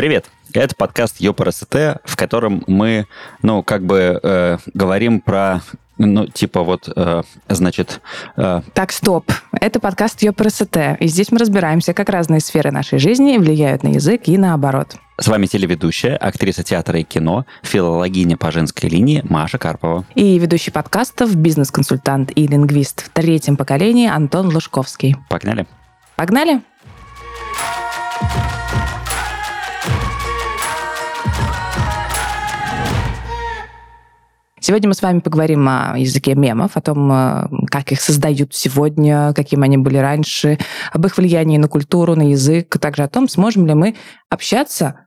Привет! Это подкаст ЙОПРСТ, в котором мы, ну, как бы э, говорим про ну, типа вот, э, значит... Э... Так, стоп. Это подкаст ЙОПРСТ, и здесь мы разбираемся, как разные сферы нашей жизни влияют на язык и наоборот. С вами телеведущая, актриса театра и кино, филологиня по женской линии Маша Карпова. И ведущий подкастов, бизнес-консультант и лингвист в третьем поколении Антон Лужковский. Погнали? Погнали? Сегодня мы с вами поговорим о языке мемов, о том, э, как их создают сегодня, какими они были раньше, об их влиянии на культуру, на язык, а также о том, сможем ли мы общаться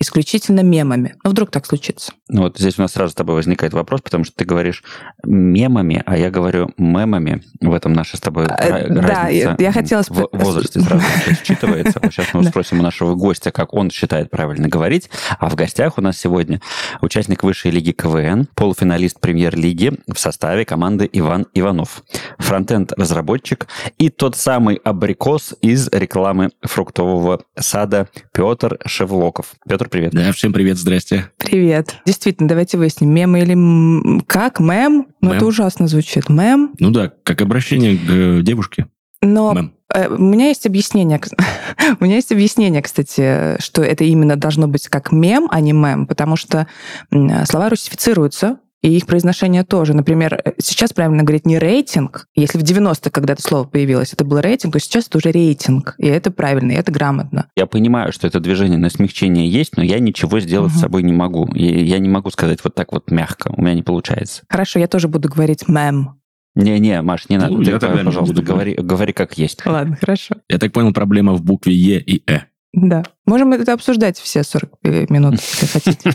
исключительно мемами. Ну, вдруг так случится. Ну, вот здесь у нас сразу с тобой возникает вопрос, потому что ты говоришь мемами, а я говорю мемами. В этом наша с тобой а, разница да, я, я хотела... В возрасте сразу считывается. Сейчас мы спросим у нашего гостя, как он считает правильно говорить. А в гостях у нас сегодня участник высшей лиги КВН, полуфиналист премьер-лиги в составе команды Иван Иванов, фронтенд-разработчик и тот самый абрикос из рекламы фруктового сада Петр Шевлоков. Петр, Петр, привет. Да, всем привет, здрасте. Привет. Действительно, давайте выясним, мем или как? Мем? Ну, это ужасно звучит. Мем? Ну да, как обращение к э, девушке. Но Мем. Э, у меня есть объяснение, у меня есть объяснение, кстати, что это именно должно быть как мем, а не мем, потому что слова русифицируются, и их произношение тоже. Например, э, сейчас правильно говорить не рейтинг. Если в 90-х, когда это слово появилось, это был рейтинг, то сейчас это уже рейтинг. И это правильно, и это грамотно. Я понимаю, что это движение на смягчение есть, но я ничего сделать угу. с собой не могу. Я не могу сказать вот так вот мягко. У меня не получается. Хорошо, я тоже буду говорить мэм. Не-не, Маш, не надо. Ну, Ты, я тогда пожалуйста, говори, говори как есть. Ладно, хорошо. Я так понял, проблема в букве Е и Э. Да. Можем это обсуждать все 40 минут, если хотите.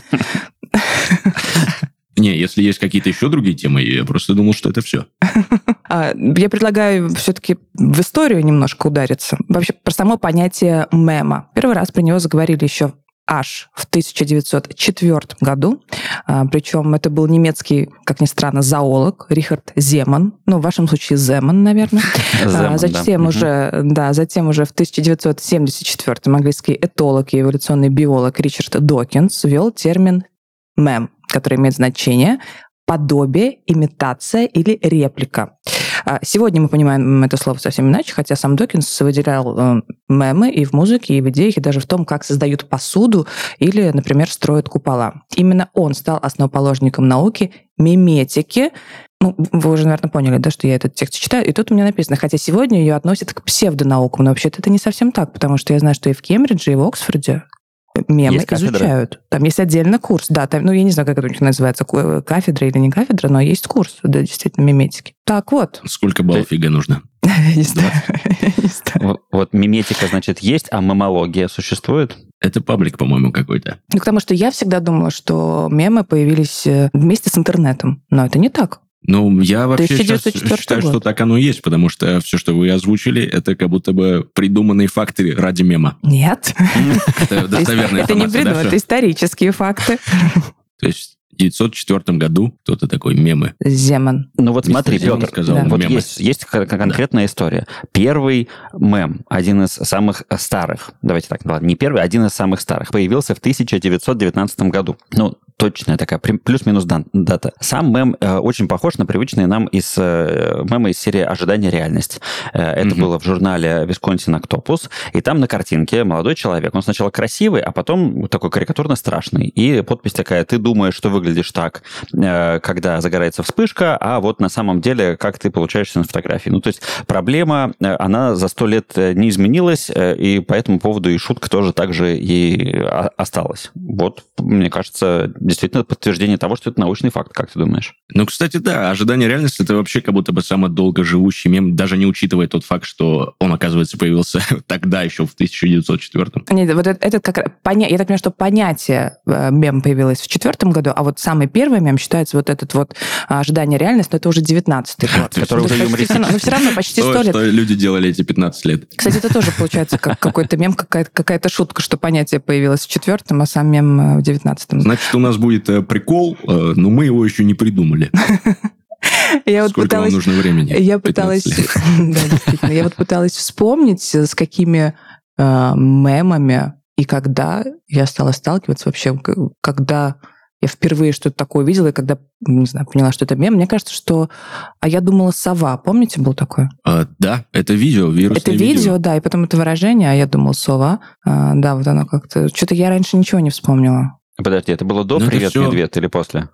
Не, если есть какие-то еще другие темы, я просто думал, что это все. А, я предлагаю все-таки в историю немножко удариться. Вообще, про само понятие мема. Первый раз про него заговорили еще аж в 1904 году. А, Причем это был немецкий, как ни странно, зоолог Рихард Земан. Ну, в вашем случае Земан, наверное. Земан, затем, да. уже, да, затем уже в 1974 английский этолог и эволюционный биолог Ричард Докинс ввел термин мем который имеет значение подобие, имитация или реплика. А, сегодня мы понимаем это слово совсем иначе, хотя сам Докинс выделял э, мемы и в музыке, и в идеях, и даже в том, как создают посуду или, например, строят купола. Именно он стал основоположником науки миметики, ну, вы уже, наверное, поняли, да, что я этот текст читаю, и тут у меня написано, хотя сегодня ее относят к псевдонаукам, но вообще-то это не совсем так, потому что я знаю, что и в Кембридже, и в Оксфорде мемы есть изучают. Там есть отдельный курс, да, там, ну, я не знаю, как это у них называется, кафедра или не кафедра, но есть курс, да, действительно, миметики. Так вот. Сколько баллов ЕГЭ нужно? Не знаю. Вот миметика, значит, есть, а мемология существует? Это паблик, по-моему, какой-то. Ну, потому что я всегда думала, что мемы появились э, вместе с интернетом. Но это не так. Ну, я вообще сейчас считаю, год. что так оно и есть, потому что все, что вы озвучили, это как будто бы придуманные факты ради мема. Нет. Это достоверная Это не придумано, это исторические факты. То есть 1904 году кто-то такой мемы. Земан. Ну вот смотри, Петр, сказал, да. вот есть, есть конкретная да. история. Первый мем, один из самых старых, давайте так, ладно, не первый, один из самых старых, появился в 1919 году. Ну, точная такая, плюс-минус дата. Сам мем э, очень похож на привычные нам из э, мемы из серии «Ожидание реальность». Э, это mm-hmm. было в журнале «Висконсин Октопус», и там на картинке молодой человек. Он сначала красивый, а потом такой карикатурно страшный. И подпись такая «Ты думаешь, что выглядишь так, э, когда загорается вспышка, а вот на самом деле как ты получаешься на фотографии». Ну, то есть проблема, э, она за сто лет э, не изменилась, и по этому поводу и шутка тоже так же и осталась. Вот, мне кажется, действительно подтверждение того, что это научный факт, как ты думаешь? Ну, кстати, да, ожидание реальности это вообще как будто бы самый долгоживущий мем, даже не учитывая тот факт, что он, оказывается, появился тогда еще в 1904 Нет, вот это, это как поня... я так понимаю, что понятие мем появилось в четвертом году, а вот самый первый мем считается вот этот вот а, ожидание реальности, но это уже 19-й год. Который уже юмористический. Но все равно почти 100 лет. Что люди делали эти 15 лет. Кстати, это тоже получается как какой-то мем, какая-то шутка, что понятие появилось в четвертом, а сам мем э, в 19 Значит, у нас будет э, прикол, э, но мы его еще не придумали. Я вот Сколько пыталась, вам нужно времени? Я пыталась, да, действительно, я вот пыталась вспомнить, с какими э, мемами и когда я стала сталкиваться вообще, когда я впервые что-то такое увидела, и когда, не знаю, поняла, что это мем, мне кажется, что... А я думала «сова». Помните, был такое? А, да, это видео, вирусное Это видео, видео, да, и потом это выражение, а я думала «сова». А, да, вот оно как-то... Что-то я раньше ничего не вспомнила. Подожди, это было до ну, «Привет, все... медведь» или после?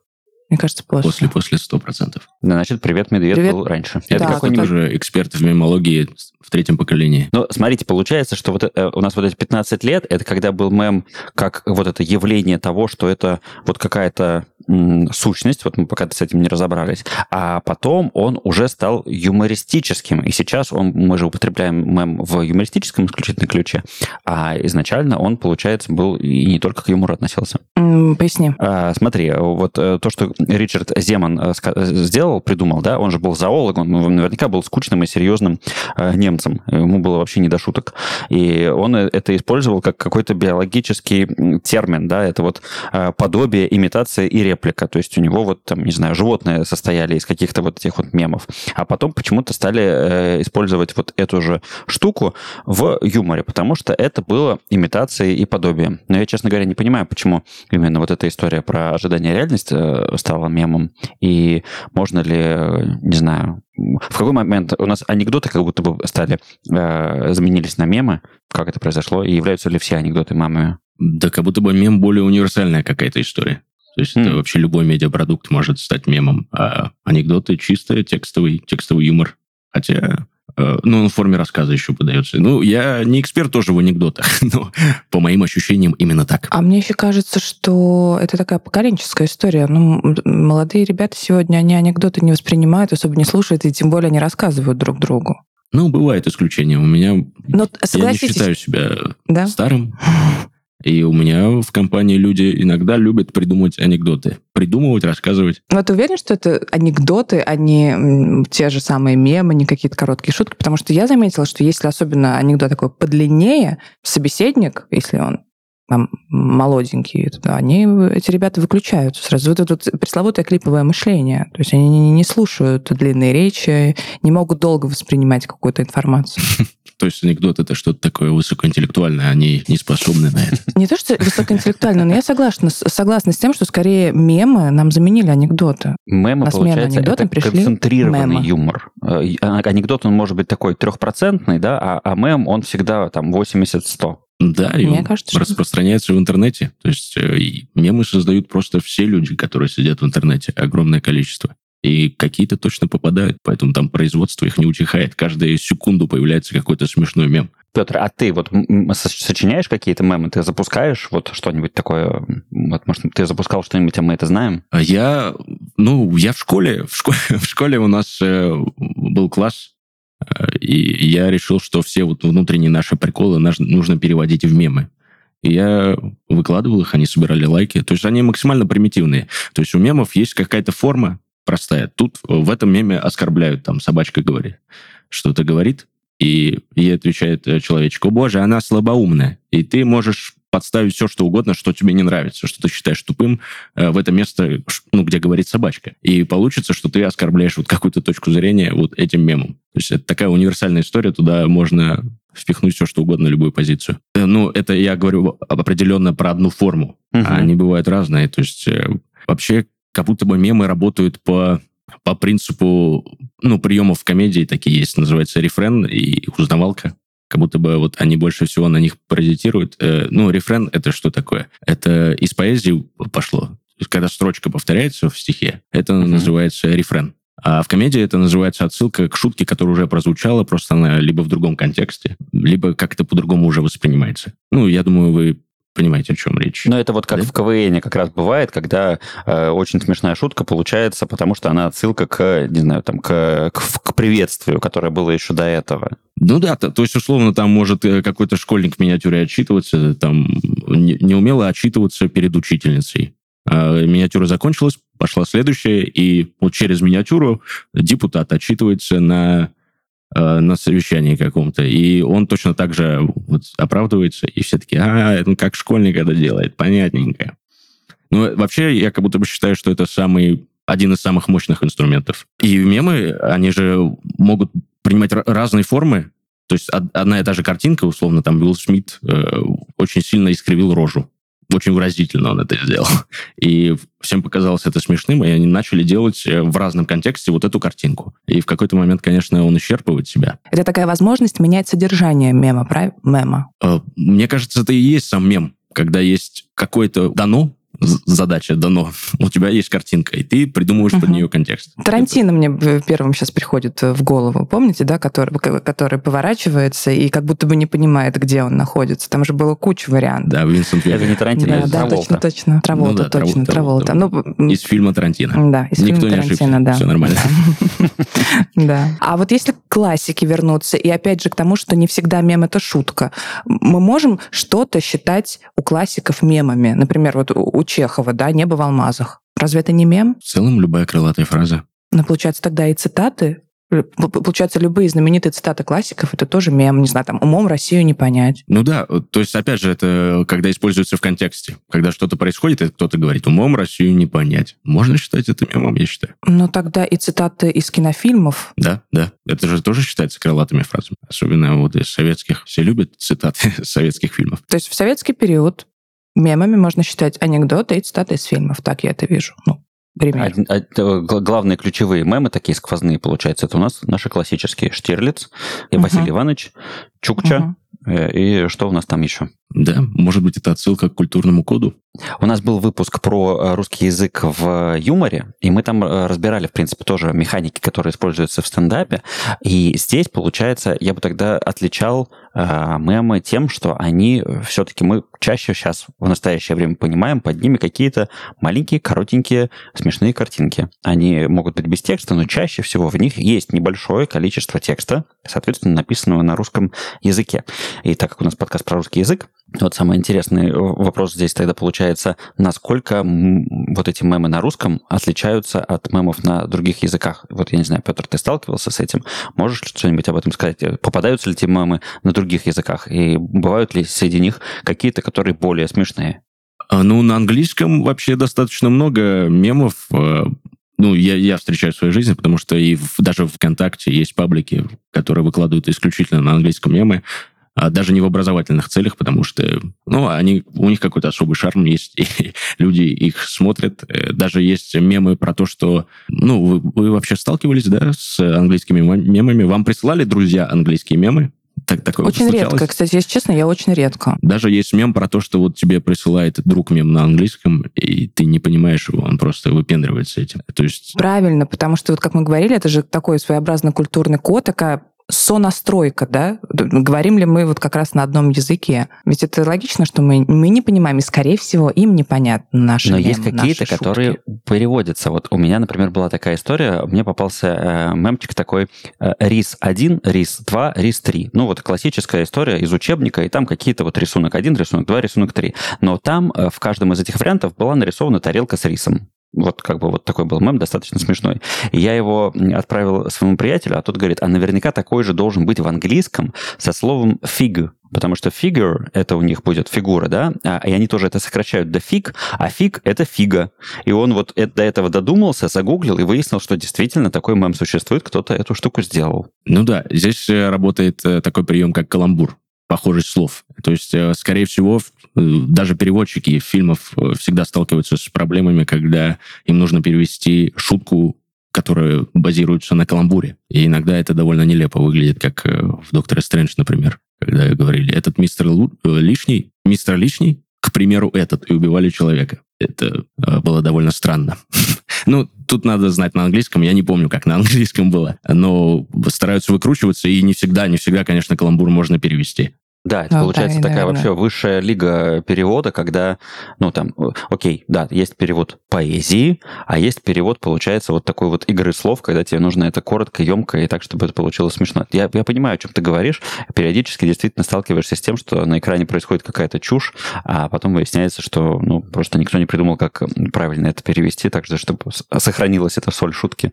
Мне кажется, после. После, после, сто процентов. Значит, «Привет, медведь» привет. был раньше. Это да, какой-нибудь уже эксперт в мемологии в третьем поколении. Но смотрите, получается, что вот э, у нас вот эти 15 лет, это когда был мем как вот это явление того, что это вот какая-то сущность, вот мы пока с этим не разобрались, а потом он уже стал юмористическим, и сейчас он, мы же употребляем мем в юмористическом исключительно ключе, а изначально он, получается, был и не только к юмору относился. Поясни. А, смотри, вот э, то, что Ричард Земан э, сделал, придумал, да, он же был зоолог, он наверняка был скучным и серьезным э, немцем, ему было вообще не до шуток, и он это использовал как какой-то биологический термин, да, это вот подобие, имитация и реплика. То есть у него вот там, не знаю, животные состояли из каких-то вот этих вот мемов. А потом почему-то стали э, использовать вот эту же штуку в юморе, потому что это было имитацией и подобием. Но я, честно говоря, не понимаю, почему именно вот эта история про ожидание реальности э, стала мемом. И можно ли, не знаю, в какой момент у нас анекдоты как будто бы стали, э, заменились на мемы, как это произошло, и являются ли все анекдоты мемами? Да как будто бы мем более универсальная какая-то история. То есть mm. это вообще любой медиапродукт может стать мемом. А анекдоты чисто текстовый, текстовый юмор. Хотя э, ну, он в форме рассказа еще подается. Ну, я не эксперт тоже в анекдотах, но по моим ощущениям именно так. А мне еще кажется, что это такая поколенческая история. Ну, молодые ребята сегодня, они анекдоты не воспринимают, особо не слушают, и тем более они рассказывают друг другу. Ну, бывает исключение. У меня... Но, я не считаю себя да? старым. И у меня в компании люди иногда любят придумать анекдоты. Придумывать, рассказывать. Но ты уверен, что это анекдоты, а не те же самые мемы, не какие-то короткие шутки? Потому что я заметила, что если особенно анекдот такой подлиннее, собеседник, если он там молоденькие, они, эти ребята выключаются сразу. Вот это вот пресловутое клиповое мышление. То есть они не слушают длинные речи, не могут долго воспринимать какую-то информацию. То есть анекдот это что-то такое высокоинтеллектуальное, они не способны на это. Не то, что высокоинтеллектуальное, но я согласна, согласна с тем, что скорее мемы нам заменили анекдоты. Мемы, на получается, это концентрированный мемы. юмор. Э, а, анекдот, он может быть такой трехпроцентный, да, а, а мем, он всегда там 80-100. Да, и Мне он кажется, распространяется что... в интернете. То есть э, мемы создают просто все люди, которые сидят в интернете, огромное количество. И какие-то точно попадают, поэтому там производство их не утихает. Каждую секунду появляется какой-то смешной мем. Петр, а ты вот сочиняешь какие-то мемы? Ты запускаешь вот что-нибудь такое? Вот, может, ты запускал что-нибудь, а мы это знаем? А я, ну, я в школе, в школе, в школе у нас э, был класс, э, и я решил, что все вот внутренние наши приколы нужно переводить в мемы. И я выкладывал их, они собирали лайки. То есть они максимально примитивные. То есть у мемов есть какая-то форма, простая. Тут в этом меме оскорбляют, там, собачка говорит, что-то говорит, и ей отвечает э, человечек, о боже, она слабоумная. И ты можешь подставить все, что угодно, что тебе не нравится, что ты считаешь тупым э, в это место, ну, где говорит собачка. И получится, что ты оскорбляешь вот какую-то точку зрения вот этим мемом. То есть это такая универсальная история, туда можно впихнуть все, что угодно, любую позицию. Э, ну, это я говорю определенно про одну форму, а они бывают разные. То есть вообще как будто бы мемы работают по, по принципу, ну, приемов в комедии такие есть, называется рефрен и узнавалка. Как будто бы вот они больше всего на них паразитируют. Э, ну, рефрен — это что такое? Это из поэзии пошло. Когда строчка повторяется в стихе, это uh-huh. называется рефрен. А в комедии это называется отсылка к шутке, которая уже прозвучала, просто она либо в другом контексте, либо как-то по-другому уже воспринимается. Ну, я думаю, вы понимаете, о чем речь. Но это вот как да? в КВН как раз бывает, когда э, очень смешная шутка получается, потому что она отсылка к, не знаю, там, к, к, к приветствию, которое было еще до этого. Ну да, то, то есть, условно, там может э, какой-то школьник в миниатюре отчитываться, там, не, не умело отчитываться перед учительницей. А миниатюра закончилась, пошла следующая, и вот через миниатюру депутат отчитывается на на совещании каком-то, и он точно так же вот оправдывается, и все таки а, это как школьник это делает, понятненько. Ну, вообще, я как будто бы считаю, что это самый, один из самых мощных инструментов. И мемы, они же могут принимать разные формы, То есть одна и та же картинка, условно, там Уилл Смит э, очень сильно искривил рожу. Очень выразительно он это сделал. И всем показалось это смешным, и они начали делать э, в разном контексте вот эту картинку. И в какой-то момент, конечно, он исчерпывает себя. Это такая возможность менять содержание мема, правильно? Мема. Э, мне кажется, это и есть сам мем когда есть какое-то дано, задача дано, у тебя есть картинка, и ты придумываешь угу. под нее контекст. Тарантино мне первым сейчас приходит в голову, помните, да, который, который поворачивается и как будто бы не понимает, где он находится. Там же было куча вариантов. Да, Винсент Это не Тарантино, да, да, точно, точно. Траволта, ну, да, точно, Траволта. Траволта. Ну, из фильма Тарантино. Да, из Никто фильма Тарантино, да. Все нормально. Да. А вот если к классике вернуться, и опять же к тому, что не всегда мем — это шутка, мы можем что-то считать у классиков мемами. Например, вот у Чехова, да, «Небо в алмазах». Разве это не мем? В целом любая крылатая фраза. Но получается тогда и цитаты Получается, любые знаменитые цитаты классиков это тоже мем, не знаю, там умом Россию не понять. Ну да, то есть, опять же, это когда используется в контексте. Когда что-то происходит, и кто-то говорит, умом Россию не понять. Можно считать это мемом, я считаю. Ну тогда и цитаты из кинофильмов. Да, да. Это же тоже считается крылатыми фразами. Особенно вот из советских. Все любят цитаты советских фильмов. То есть в советский период Мемами можно считать анекдоты и цитаты из фильмов. Так я это вижу. Ну, пример. А, а, главные ключевые мемы, такие сквозные, получается, это у нас наши классические. Штирлиц, и угу. Василий Иванович, Чукча, угу. И что у нас там еще? Да, может быть, это отсылка к культурному коду. У нас был выпуск про э, русский язык в юморе, и мы там э, разбирали, в принципе, тоже механики, которые используются в стендапе. И здесь, получается, я бы тогда отличал э, мемы тем, что они все-таки мы чаще сейчас в настоящее время понимаем под ними какие-то маленькие, коротенькие, смешные картинки. Они могут быть без текста, но чаще всего в них есть небольшое количество текста, соответственно, написанного на русском языке. И так как у нас подкаст про русский язык, вот самый интересный вопрос здесь тогда получается, насколько вот эти мемы на русском отличаются от мемов на других языках? Вот я не знаю, Петр, ты сталкивался с этим? Можешь что-нибудь об этом сказать? Попадаются ли эти мемы на других языках? И бывают ли среди них какие-то, которые более смешные? А, ну, на английском вообще достаточно много мемов. Ну, я, я встречаю в своей жизни, потому что и в, даже в ВКонтакте есть паблики, которые выкладывают исключительно на английском мемы. А даже не в образовательных целях, потому что, ну, они, у них какой-то особый шарм есть, и люди их смотрят. Э, даже есть мемы про то, что, ну, вы, вы вообще сталкивались, да, с английскими мемами? Вам присылали друзья английские мемы? Так, такое очень редко, кстати, если честно, я очень редко. Даже есть мем про то, что вот тебе присылает друг мем на английском, и ты не понимаешь его, он просто выпендривается этим. То есть... Правильно, потому что, вот как мы говорили, это же такой своеобразный культурный код, такая сонастройка, да? Говорим ли мы вот как раз на одном языке? Ведь это логично, что мы, мы не понимаем, и, скорее всего, им непонятно наши Но мемы, есть какие-то, которые переводятся. Вот у меня, например, была такая история, мне попался э, мемчик такой э, РИС-1, РИС-2, РИС-3. Ну, вот классическая история из учебника, и там какие-то вот рисунок 1, рисунок 2, рисунок 3. Но там э, в каждом из этих вариантов была нарисована тарелка с рисом. Вот как бы вот такой был мем, достаточно смешной. И я его отправил своему приятелю, а тот говорит, а наверняка такой же должен быть в английском со словом fig, потому что figure это у них будет фигура, да, а, и они тоже это сокращают до фиг, а фиг это фига. И он вот до этого додумался, загуглил и выяснил, что действительно такой мем существует, кто-то эту штуку сделал. Ну да, здесь работает э, такой прием, как каламбур похожесть слов. То есть, э, скорее всего, даже переводчики фильмов э, всегда сталкиваются с проблемами, когда им нужно перевести шутку, которая базируется на каламбуре. И иногда это довольно нелепо выглядит, как в «Докторе Стрэндж», например, когда говорили, этот мистер лишний, мистер лишний, к примеру, этот, и убивали человека. Это было довольно странно. Ну, тут надо знать на английском. Я не помню, как на английском было. Но стараются выкручиваться, и не всегда, не всегда, конечно, каламбур можно перевести. Да, это ну, получается да, такая наверное. вообще высшая лига перевода, когда, ну там, окей, да, есть перевод поэзии, а есть перевод, получается, вот такой вот игры слов, когда тебе нужно это коротко, емко и так, чтобы это получилось смешно. Я, я понимаю, о чем ты говоришь. Периодически действительно сталкиваешься с тем, что на экране происходит какая-то чушь, а потом выясняется, что ну, просто никто не придумал, как правильно это перевести, так же, чтобы сохранилась эта соль шутки.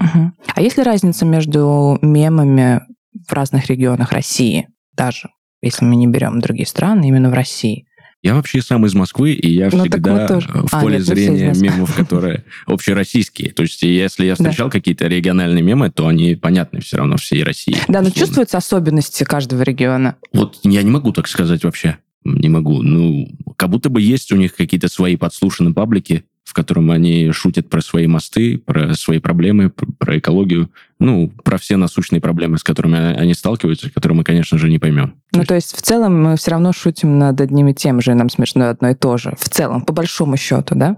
Угу. А есть ли разница между мемами в разных регионах России даже? Если мы не берем другие страны, именно в России. Я вообще сам из Москвы, и я ну, всегда в а, поле нет, зрения мемов, которые общероссийские. То есть, если я встречал да. какие-то региональные мемы, то они понятны все равно всей России. Да, но чувствуются особенности каждого региона. Вот я не могу так сказать вообще. Не могу. Ну, как будто бы есть у них какие-то свои подслушанные паблики, в котором они шутят про свои мосты, про свои проблемы, про экологию, ну, про все насущные проблемы, с которыми они сталкиваются, которые мы, конечно же, не поймем. Ну, то есть в целом мы все равно шутим над одним и тем же, нам смешно одно и то же. В целом, по большому счету, да?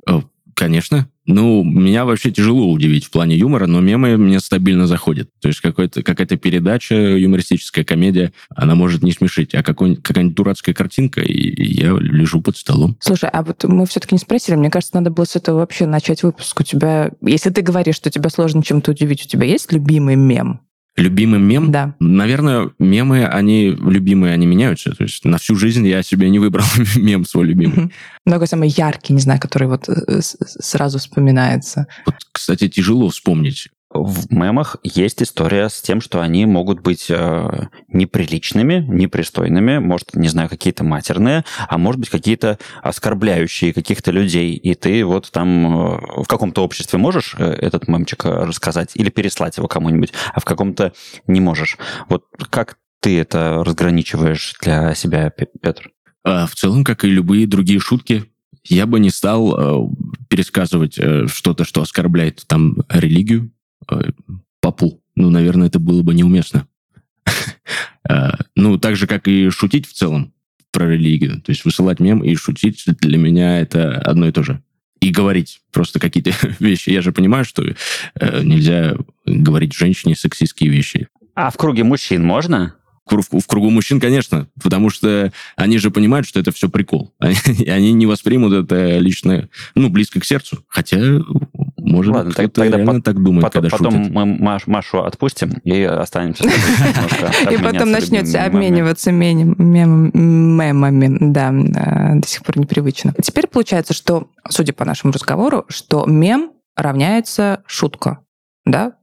Конечно. Ну, меня вообще тяжело удивить в плане юмора, но мемы мне стабильно заходят. То есть какой-то, какая-то передача, юмористическая комедия, она может не смешить, а какая-нибудь дурацкая картинка, и я лежу под столом. Слушай, а вот мы все-таки не спросили, мне кажется, надо было с этого вообще начать выпуск. У тебя, если ты говоришь, что тебя сложно чем-то удивить, у тебя есть любимый мем? Любимый мем? Да. Наверное, мемы, они любимые, они меняются. То есть на всю жизнь я себе не выбрал мем свой любимый. Какой самый яркий, не знаю, который вот э, сразу вспоминается. Вот, кстати, тяжело вспомнить в мемах есть история с тем, что они могут быть э, неприличными, непристойными, может, не знаю, какие-то матерные, а может быть, какие-то оскорбляющие каких-то людей. И ты вот там э, в каком-то обществе можешь э, этот мемчик рассказать или переслать его кому-нибудь, а в каком-то не можешь. Вот как ты это разграничиваешь для себя, Петр? А, в целом, как и любые другие шутки, я бы не стал э, пересказывать э, что-то, что оскорбляет там религию, Э, попу. Ну, наверное, это было бы неуместно. Э, ну, так же, как и шутить в целом про религию. То есть высылать мем и шутить для меня это одно и то же. И говорить просто какие-то вещи. Я же понимаю, что э, нельзя говорить женщине сексистские вещи. А в круге мужчин можно? в, в кругу мужчин, конечно, потому что они же понимают, что это все прикол. Они, они не воспримут это лично, ну, близко к сердцу. Хотя, может, Ладно, кто-то тогда реально по- так думает, потом, когда Потом шутит. мы Маш, Машу отпустим и останемся И потом начнете обмениваться мемами. Да, э, до сих пор непривычно. Теперь получается, что, судя по нашему разговору, что мем равняется шутка. Да?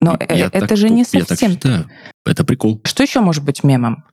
Но я это так, же не совсем... Так. Это прикол. Что еще может быть мемом?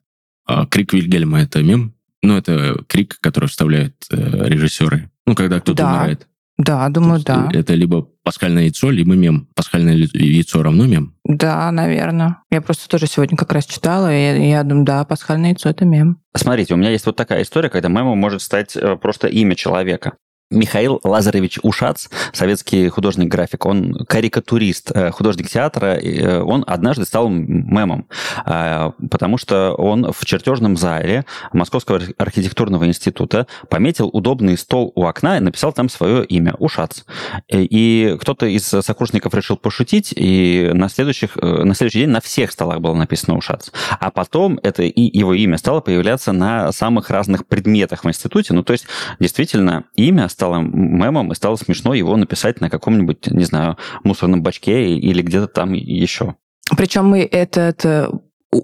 А, крик Вильгельма — это мем. Ну, это крик, который вставляют э, режиссеры. Ну, когда кто-то умирает. Да, думаю, да. Это либо пасхальное яйцо, либо мем. Пасхальное яйцо равно мем? Да, наверное. Я просто тоже сегодня как раз читала, и я думаю, да, пасхальное яйцо – это мем. Смотрите, у меня есть вот такая история, когда мемом может стать э, просто имя человека. Михаил Лазаревич Ушац, советский художник-график, он карикатурист, э, художник театра, э, он однажды стал мемом, э, потому что он в чертежном зале Московского архитектурного института пометил удобный стол у окна и написал там свое имя Ушац. И кто-то из сокурсников решил пошутить, и на, следующих, на следующий день на всех столах было написано Ушац. А потом это и его имя стало появляться на самых разных предметах в институте. Ну, то есть, действительно, имя стало мемом, и стало смешно его написать на каком-нибудь, не знаю, мусорном бачке или где-то там еще. Причем мы этот э,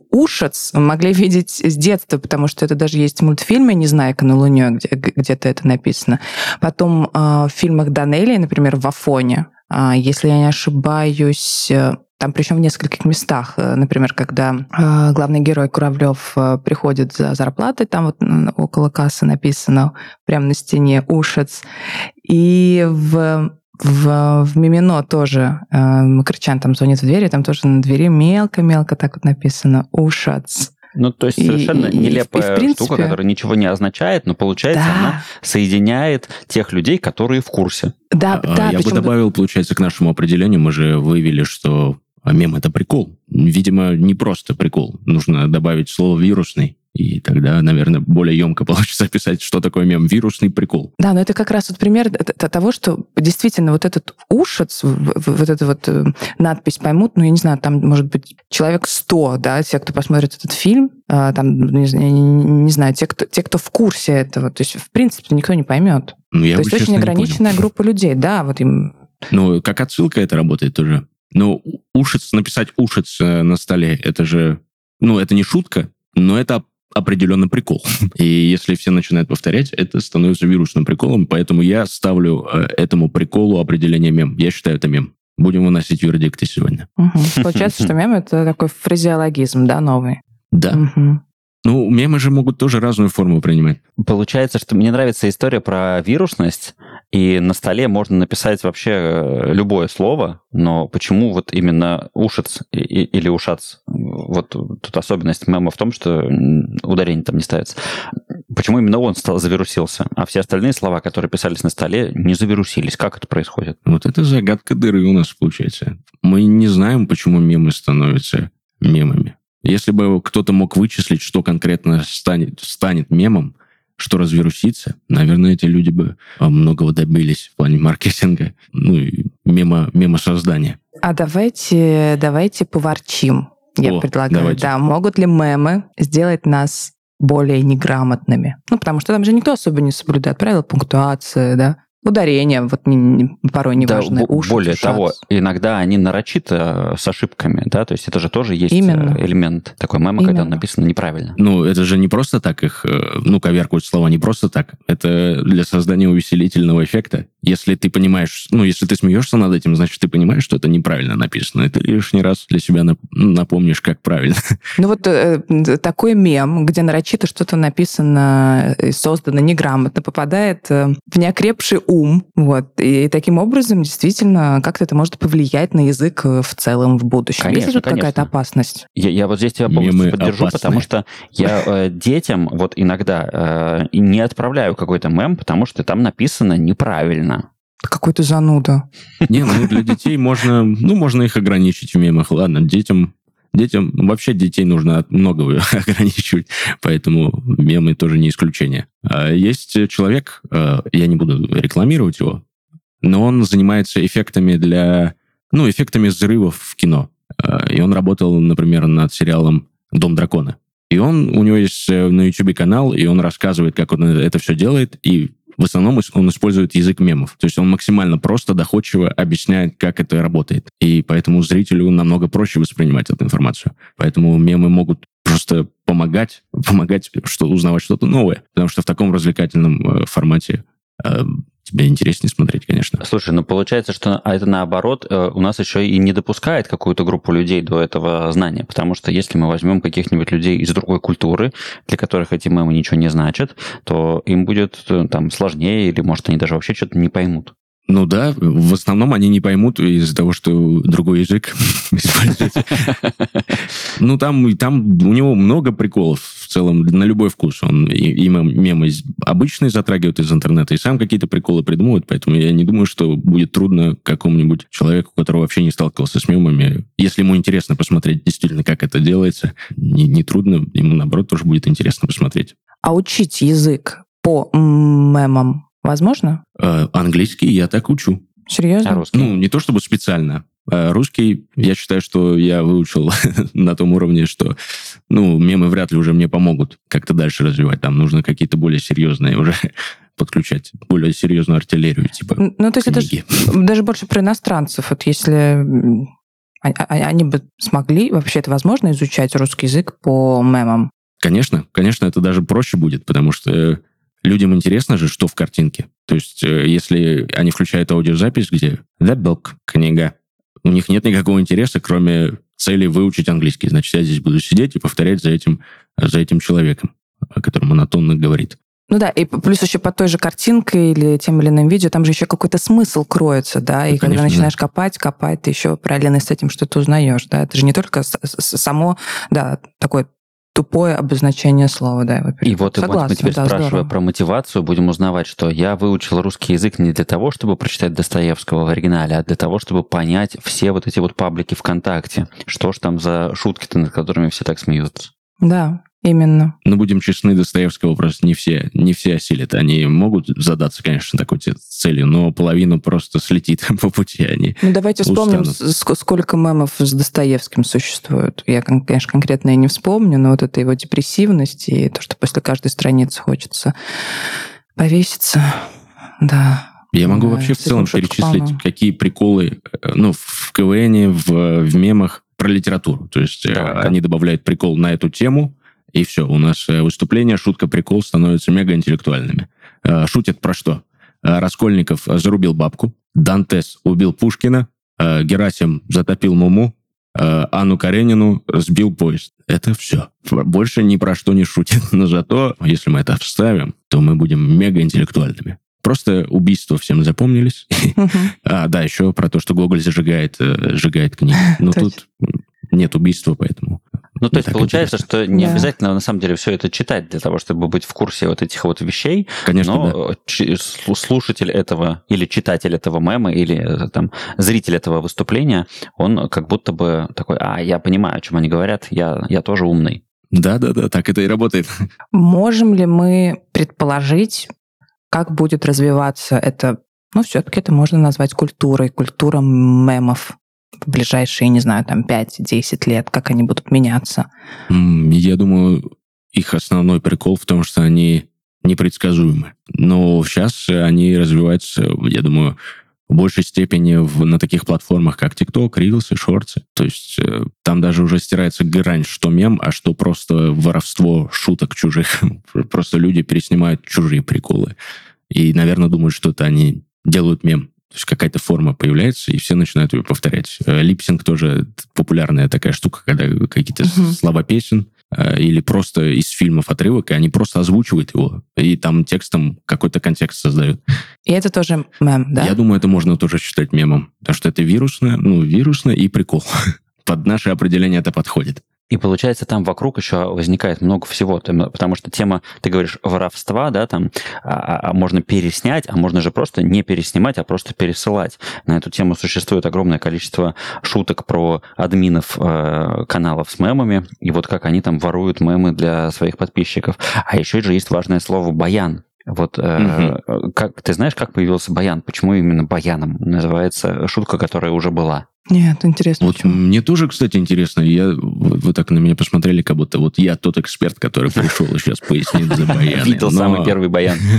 ушец могли видеть с детства, потому что это даже есть в мультфильме «Незнайка на Луне», где, где-то это написано. Потом э, в фильмах Данелли, например, в Афоне, э, если я не ошибаюсь, э, там причем в нескольких местах. Э, например, когда э, главный герой Куравлев э, приходит за зарплатой, там вот около кассы написано прямо на стене «Ушец». И в в, в Мимино тоже э, Макрычан там звонит в двери, там тоже на двери мелко-мелко так вот написано «Ушац». Ну, то есть совершенно и, нелепая и, и принципе... штука, которая ничего не означает, но получается да. она соединяет тех людей, которые в курсе. Да, а, да. Я бы добавил, получается, к нашему определению, мы же выявили, что а мем это прикол. Видимо, не просто прикол. Нужно добавить слово вирусный. И тогда, наверное, более емко получится описать, что такое мем. Вирусный прикол. Да, но это как раз вот пример того, что действительно вот этот ушец, вот эта вот э, надпись поймут, ну, я не знаю, там может быть человек 100, да, те, кто посмотрит этот фильм, а, там, не, не знаю, те кто, те, кто в курсе этого. То есть, в принципе, никто не поймет. Ну, я То есть, очень ограниченная группа людей, да, вот им... Ну, как отсылка это работает тоже. Ну, ушец, написать ушец э, на столе, это же, ну, это не шутка, но это определенный прикол. И если все начинают повторять, это становится вирусным приколом, поэтому я ставлю э, этому приколу определение мем. Я считаю это мем. Будем выносить вердикты сегодня. Угу. Получается, что мем — это такой фразеологизм, да, новый? Да. Угу. Ну, мемы же могут тоже разную форму принимать. Получается, что мне нравится история про вирусность, и на столе можно написать вообще э, любое слово, но почему вот именно ушец или ушац? Вот тут особенность мема в том, что ударение там не ставится. Почему именно он стал завирусился, а все остальные слова, которые писались на столе, не завирусились? Как это происходит? Вот это загадка дыры у нас получается. Мы не знаем, почему мемы становятся мемами. Если бы кто-то мог вычислить, что конкретно станет, станет мемом, что развирусится, наверное, эти люди бы а, многого добились в плане маркетинга, ну и мемо, мемо создания. А давайте, давайте поворчим. Я О, предлагаю, давайте. да, могут ли мемы сделать нас более неграмотными? Ну, потому что там же никто особо не соблюдает правила пунктуации, да, Ударение, вот порой неважно. Да, уши, более шанс. того, иногда они нарочито э, с ошибками, да, то есть это же тоже есть Именно. Э, элемент такой мема, Именно. когда написано неправильно. Ну, это же не просто так их, э, ну, коверкуют слова не просто так. Это для создания увеселительного эффекта. Если ты понимаешь, ну, если ты смеешься над этим, значит, ты понимаешь, что это неправильно написано. И ты лишний раз для себя напомнишь, как правильно. Ну, вот э, такой мем, где нарочито что-то написано и создано неграмотно, попадает в неокрепший ум. Вот. И таким образом, действительно, как-то это может повлиять на язык э, в целом в будущем. Конечно, Есть ли тут какая-то опасность? Я, я вот здесь тебя полностью поддержу, опасные. потому что я э, детям вот иногда э, не отправляю какой-то мем, потому что там написано неправильно. Какой-то зануда. Не, ну для детей можно, ну, можно их ограничить в мемах. Ладно, детям Детям, вообще детей нужно многого ограничивать, поэтому мемы тоже не исключение. А есть человек, э, я не буду рекламировать его, но он занимается эффектами для, ну, эффектами взрывов в кино. Э, и он работал, например, над сериалом «Дом дракона». И он, у него есть э, на YouTube канал, и он рассказывает, как он это все делает, и в основном он использует язык мемов. То есть он максимально просто, доходчиво объясняет, как это работает. И поэтому зрителю намного проще воспринимать эту информацию. Поэтому мемы могут просто помогать, помогать что, узнавать что-то новое. Потому что в таком развлекательном э, формате э, тебе интереснее смотреть, конечно. Слушай, ну получается, что а это наоборот э, у нас еще и не допускает какую-то группу людей до этого знания, потому что если мы возьмем каких-нибудь людей из другой культуры, для которых эти мемы ничего не значат, то им будет э, там сложнее или, может, они даже вообще что-то не поймут. Ну да, в основном они не поймут из-за того, что другой язык используется. Ну там, там у него много приколов в целом на любой вкус. Он и, и мемы обычные затрагивает из интернета, и сам какие-то приколы придумывает, поэтому я не думаю, что будет трудно какому-нибудь человеку, который вообще не сталкивался с мемами, если ему интересно посмотреть действительно, как это делается, не, не трудно, ему наоборот тоже будет интересно посмотреть. А учить язык по мемам Возможно? Э, английский я так учу. Серьезно? А русский? Ну, не то чтобы специально. А русский, я считаю, что я выучил на том уровне, что ну, мемы вряд ли уже мне помогут как-то дальше развивать. Там нужно какие-то более серьезные уже подключать, более серьезную артиллерию, типа Ну, то есть книги. это даже больше про иностранцев. Вот если они бы смогли, вообще это возможно, изучать русский язык по мемам? Конечно, конечно, это даже проще будет, потому что людям интересно же, что в картинке. То есть, э, если они включают аудиозапись, где «The Book» — книга, у них нет никакого интереса, кроме цели выучить английский. Значит, я здесь буду сидеть и повторять за этим, за этим человеком, о котором монотонно говорит. Ну да, и плюс еще под той же картинкой или тем или иным видео, там же еще какой-то смысл кроется, да, и ну, когда начинаешь да. копать, копать, ты еще параллельно с этим что-то узнаешь, да, это же не только само, да, такое тупое обозначение слова, да, во-первых. И вот, Согласна, вот мы теперь да, спрашивая здорово. про мотивацию, будем узнавать, что я выучил русский язык не для того, чтобы прочитать Достоевского в оригинале, а для того, чтобы понять все вот эти вот паблики ВКонтакте. Что ж там за шутки-то, над которыми все так смеются. Да, Именно. Но будем честны, Достоевского просто не все, не все осилят. Они могут задаться, конечно, такой целью, но половину просто слетит по пути. Они ну, давайте вспомним, устанут. сколько мемов с Достоевским существует. Я, конечно, конкретно и не вспомню, но вот это его депрессивность и то, что после каждой страницы хочется повеситься, да. Я могу вообще в целом перечислить, какие приколы э, ну, в КВН, в, в мемах про литературу. То есть да, э, они добавляют прикол на эту тему, и все, у нас э, выступление, шутка, прикол становятся мега-интеллектуальными. Э, шутят про что? Э, Раскольников зарубил бабку, Дантес убил Пушкина, Герасим затопил Муму, Анну Каренину сбил поезд. Это все. Больше ни про что не шутит. Но зато, если мы это вставим, то мы будем мега интеллектуальными. Просто убийства всем запомнились. А, да, еще про то, что Гоголь зажигает, сжигает книги. Но тут нет убийства, поэтому ну, то есть получается, интересно. что не да. обязательно на самом деле все это читать для того, чтобы быть в курсе вот этих вот вещей. Конечно, но да. слушатель этого или читатель этого мема или э, там зритель этого выступления, он как будто бы такой, а, я понимаю, о чем они говорят, я, я тоже умный. Да-да-да, так это и работает. Можем ли мы предположить, как будет развиваться это ну, все-таки это можно назвать культурой, культура мемов в ближайшие, не знаю, там 5-10 лет, как они будут меняться? Я думаю, их основной прикол в том, что они непредсказуемы. Но сейчас они развиваются, я думаю, в большей степени в, на таких платформах, как TikTok, Reels и Shorts. То есть э, там даже уже стирается грань, что мем, а что просто воровство шуток чужих. просто люди переснимают чужие приколы. И, наверное, думают, что это они делают мем. То есть какая-то форма появляется, и все начинают ее повторять. Э, липсинг тоже популярная такая штука, когда какие-то uh-huh. слова песен э, или просто из фильмов отрывок, и они просто озвучивают его, и там текстом какой-то контекст создают. И это тоже мем, да? Я думаю, это можно тоже считать мемом, потому что это вирусное, ну, вирусное и прикол. Под наше определение это подходит. И получается, там вокруг еще возникает много всего, потому что тема, ты говоришь, воровства, да, там а, а, а можно переснять, а можно же просто не переснимать, а просто пересылать. На эту тему существует огромное количество шуток про админов э, каналов с мемами, и вот как они там воруют мемы для своих подписчиков. А еще же есть важное слово «баян». Вот э, угу. как ты знаешь, как появился баян? Почему именно баяном называется шутка, которая уже была? Нет, интересно. Вот почему? мне тоже, кстати, интересно. Я, вы, вы так на меня посмотрели, как будто вот я тот эксперт, который пришел и сейчас пояснит за баян. Видел самый первый баян.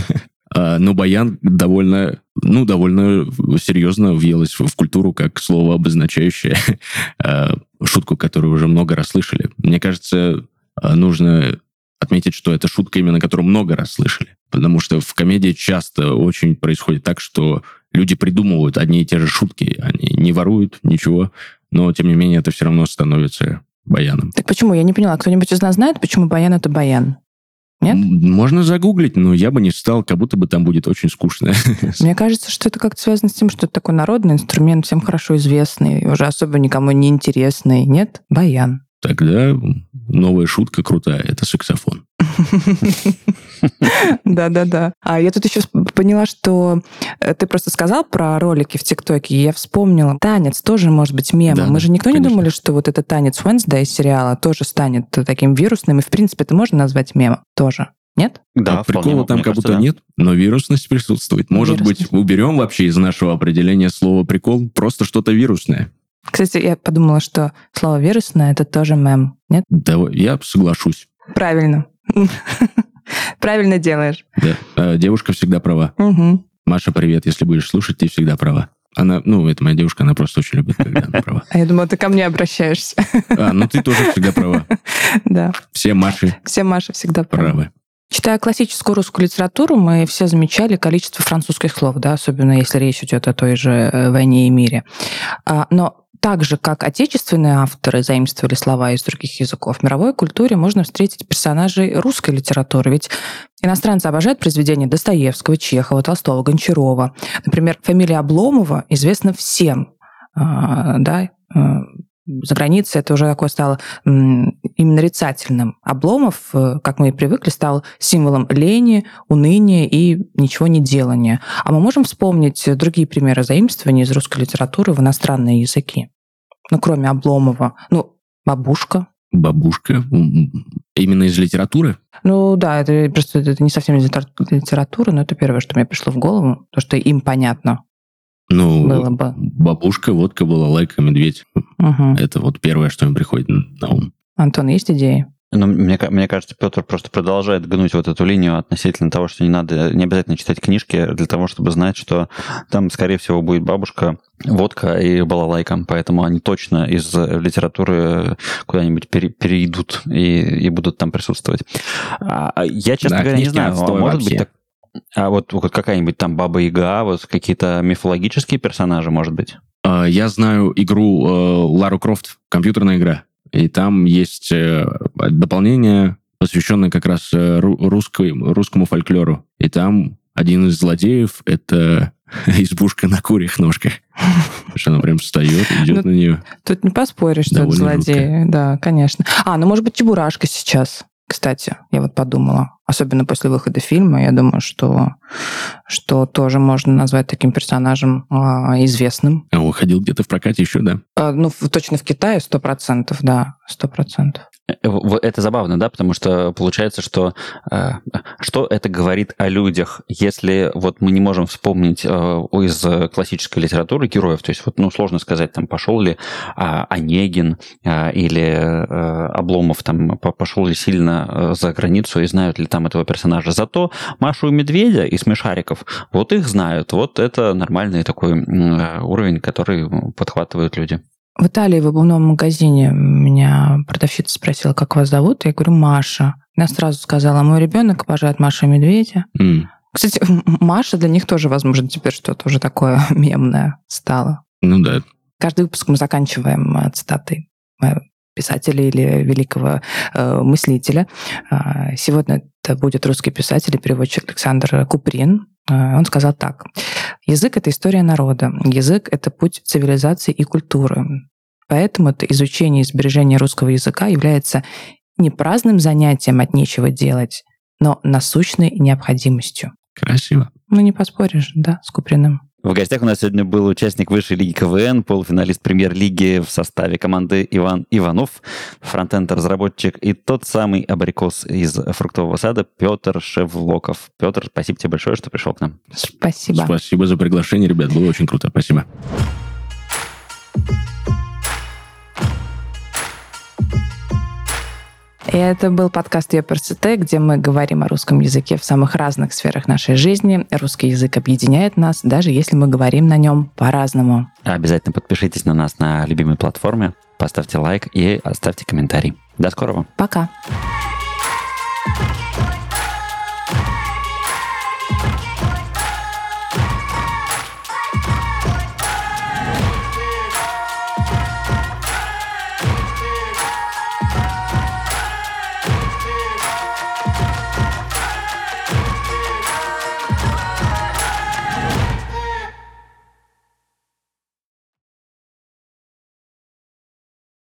А, но баян довольно, ну, довольно серьезно въелось в культуру как слово, обозначающее а, шутку, которую уже много раз слышали. Мне кажется, а, нужно отметить, что это шутка именно, которую много раз слышали. Потому что в комедии часто очень происходит так, что люди придумывают одни и те же шутки, они не воруют ничего, но тем не менее это все равно становится баяном. Так почему? Я не поняла. Кто-нибудь из нас знает, почему баян это баян? Нет? Можно загуглить, но я бы не стал, как будто бы там будет очень скучно. Мне кажется, что это как-то связано с тем, что это такой народный инструмент, всем хорошо известный, уже особо никому не интересный. Нет? Баян. Тогда новая шутка крутая, это саксофон. Да-да-да. А я тут еще поняла, что э, ты просто сказал про ролики в ТикТоке, и я вспомнила. Танец тоже может быть мемом. Мы же никто не думали, что вот этот танец Wednesday из сериала тоже станет таким вирусным, и в принципе это можно назвать мемом тоже. Нет? Да, а прикола там как будто да. нет, но вирусность присутствует. Может вирусность. быть, уберем вообще из нашего определения слово прикол просто что-то вирусное. Кстати, я подумала, что слово «вирусное» — это тоже мем, нет? Да, я соглашусь. Правильно. Правильно делаешь. Да. А, девушка всегда права. Угу. Маша, привет. Если будешь слушать, ты всегда права. Она, ну, это моя девушка, она просто очень любит, когда она права. А я думала, ты ко мне обращаешься. А, ну ты тоже всегда права. Да. Все Маши. Все Маши всегда правы. правы. Читая классическую русскую литературу, мы все замечали количество французских слов, да, особенно если речь идет о той же э, войне и мире. А, но так же, как отечественные авторы заимствовали слова из других языков, в мировой культуре можно встретить персонажей русской литературы. Ведь иностранцы обожают произведения Достоевского, Чехова, Толстого, Гончарова. Например, фамилия Обломова известна всем. А, да, а, за границей это уже такое стало именно нарицательным. Обломов, э, как мы и привыкли, стал символом лени, уныния и ничего не делания. А мы можем вспомнить другие примеры заимствования из русской литературы в иностранные языки? Ну, кроме Обломова. Ну, бабушка. Бабушка? Именно из литературы? Ну да, это просто это не совсем из литературы, но это первое, что мне пришло в голову, то, что им понятно. Ну, было бы. бабушка, водка, была лайка, медведь. Угу. Это вот первое, что им приходит на ум. Антон, есть идеи? Ну, мне, мне кажется, Петр просто продолжает гнуть вот эту линию относительно того, что не надо, не обязательно читать книжки для того, чтобы знать, что там, скорее всего, будет бабушка, водка и балалайка, поэтому они точно из литературы куда-нибудь пере, перейдут и, и будут там присутствовать. А, а я, честно да, говоря, не знаю, а может вообще. быть так, а вот, какая-нибудь там Баба Яга, вот какие-то мифологические персонажи, может быть? А, я знаю игру э, Лару Крофт, компьютерная игра. И там есть э, дополнение, посвященное как раз э, русской, русскому фольклору. И там один из злодеев — это избушка на курьих ножках. Что она прям встает, идет ну, на нее. Тут не поспоришь, что это злодей. Да, конечно. А, ну, может быть, Чебурашка сейчас, кстати, я вот подумала особенно после выхода фильма, я думаю, что, что тоже можно назвать таким персонажем а, известным. А он ходил где-то в прокате еще, да? А, ну, точно в Китае, сто процентов, да, сто процентов. Э, это забавно, да, потому что получается, что э, что это говорит о людях, если вот мы не можем вспомнить э, из классической литературы героев, то есть вот, ну, сложно сказать, там, пошел ли а, Онегин или Обломов, там, пошел ли сильно за границу и знают ли там этого персонажа. Зато Машу и Медведя и Смешариков, вот их знают, вот это нормальный такой уровень, который подхватывают люди. В Италии в обувном магазине меня продавщица спросила, как вас зовут. Я говорю, Маша. Она сразу сказала, мой ребенок обожает Машу и Медведя. Mm. Кстати, Маша для них тоже, возможно, теперь что-то уже такое мемное стало. Ну да. Каждый выпуск мы заканчиваем э, цитатой э, писателя или великого э, мыслителя. Э, сегодня это будет русский писатель и переводчик Александр Куприн. Э, он сказал так. Язык — это история народа. Язык — это путь цивилизации и культуры. Поэтому это изучение и сбережение русского языка является не праздным занятием от нечего делать, но насущной необходимостью. Красиво. Ну, не поспоришь, да, с Куприным. В гостях у нас сегодня был участник высшей лиги КВН, полуфиналист премьер-лиги в составе команды Иван Иванов, фронтенд-разработчик и тот самый абрикос из фруктового сада Петр Шевлоков. Петр, спасибо тебе большое, что пришел к нам. Спасибо. Спасибо за приглашение, ребят, было очень круто. Спасибо. И это был подкаст Ёперсите, где мы говорим о русском языке в самых разных сферах нашей жизни. Русский язык объединяет нас, даже если мы говорим на нем по-разному. Обязательно подпишитесь на нас на любимой платформе, поставьте лайк и оставьте комментарий. До скорого. Пока.